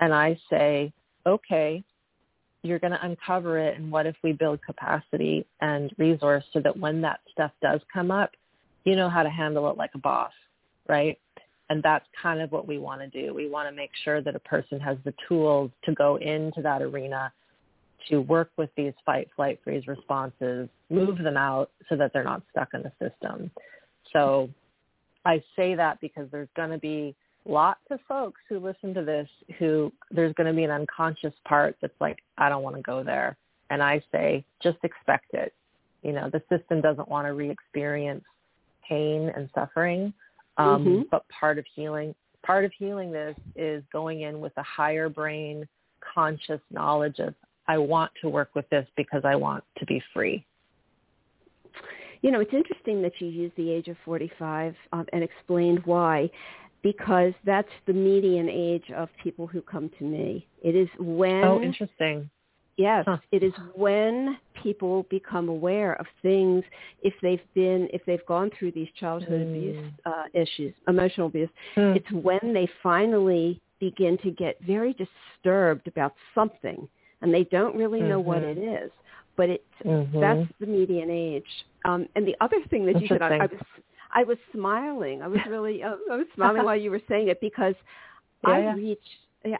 And I say, okay, you're going to uncover it. And what if we build capacity and resource so that when that stuff does come up, you know how to handle it like a boss, right? And that's kind of what we want to do. We want to make sure that a person has the tools to go into that arena to work with these fight, flight, freeze responses, move them out so that they're not stuck in the system. So I say that because there's going to be lots of folks who listen to this who there's going to be an unconscious part that's like, I don't want to go there. And I say, just expect it. You know, the system doesn't want to re-experience pain and suffering. Um, mm-hmm. But part of healing, part of healing this is going in with a higher brain conscious knowledge of I want to work with this because I want to be free. You know, it's interesting that you used the age of 45 um, and explained why, because that's the median age of people who come to me. It is when... Oh, interesting. Yes, huh. it is when people become aware of things if they've been if they've gone through these childhood mm. abuse uh, issues, emotional abuse. Mm. It's when they finally begin to get very disturbed about something and they don't really know mm-hmm. what it is. But it's mm-hmm. that's the median age. Um, and the other thing that you said, I, I was I was smiling. I was really I was smiling while you were saying it because yeah, I yeah. reach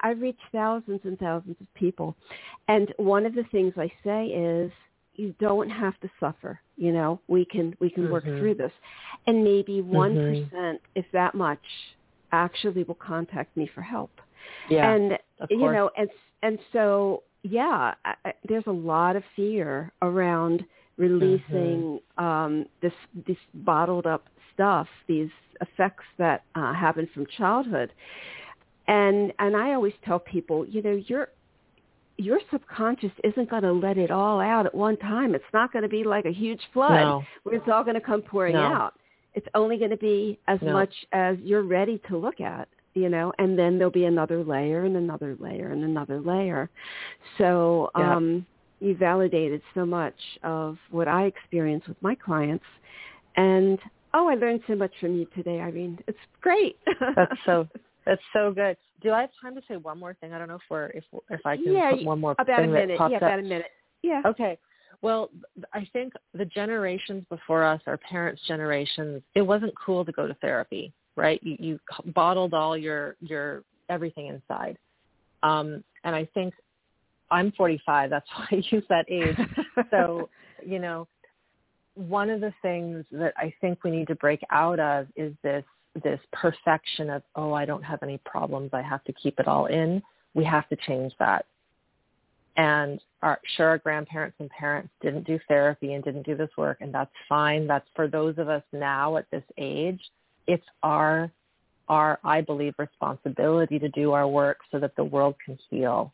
I reach thousands and thousands of people, and one of the things I say is you don't have to suffer. You know, we can we can mm-hmm. work through this, and maybe one mm-hmm. if that much, actually will contact me for help. Yeah, and you know, and and so yeah, I, there's a lot of fear around releasing mm-hmm. um, this this bottled up stuff, these effects that uh, happen from childhood. And and I always tell people, you know, your your subconscious isn't going to let it all out at one time. It's not going to be like a huge flood No. where it's all going to come pouring No. out. It's only going to be as No. much as you're ready to look at, you know, and then there'll be another layer and another layer and another layer. So Yep. um, you validated so much of what I experience with my clients. And, oh, I learned so much from you today, Irene. It's great. That's so that's so good. Do I have time to say one more thing? I don't know if we're if if I can Yeah, put one more about a thing that minute. pops Yeah, up. about a minute. Yeah. Okay. Well, I think the generations before us, our parents' generations, it wasn't cool to go to therapy, right? You, you bottled all your your everything inside. Um, and I think I'm 45. That's why I use that age. so, you know, one of the things that I think we need to break out of is this this perfection of oh I don't have any problems I have to keep it all in. We have to change that. And our, sure, our grandparents and parents didn't do therapy and didn't do this work, and that's fine. That's for those of us now at this age. It's our our I believe responsibility to do our work so that the world can heal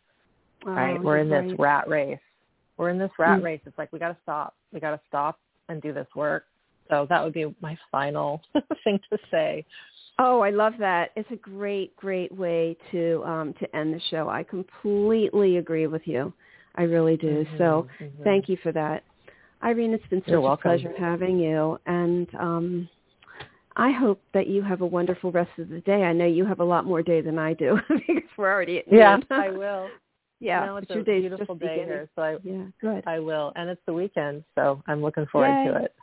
right? We're in this right. rat race. We're in this rat Mm. race. It's like we got to stop. We got to stop and do this work. So that would be my final thing to say. Oh, I love that. It's a great, great way to um, to end the show. I completely agree with you. I really do. So Mhm, mhm. thank you for that. Irene, it's been such You're a welcome. pleasure having you. And um, I hope that you have a wonderful rest of the day. I know you have a lot more day than I do because we're already at Yeah, noon. I will. yeah, no, it's but your a day's beautiful just day beginning. here, so I, Yeah, good. I will. And it's the weekend, so I'm looking forward to it.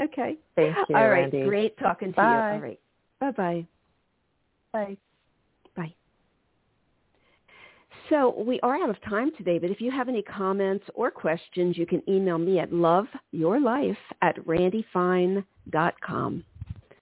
Okay. Thank you, All right, Randi. great talking to you. All right. Bye-bye. Bye. Bye. So we are out of time today, but if you have any comments or questions, you can email me at loveyourlife at randifine.com.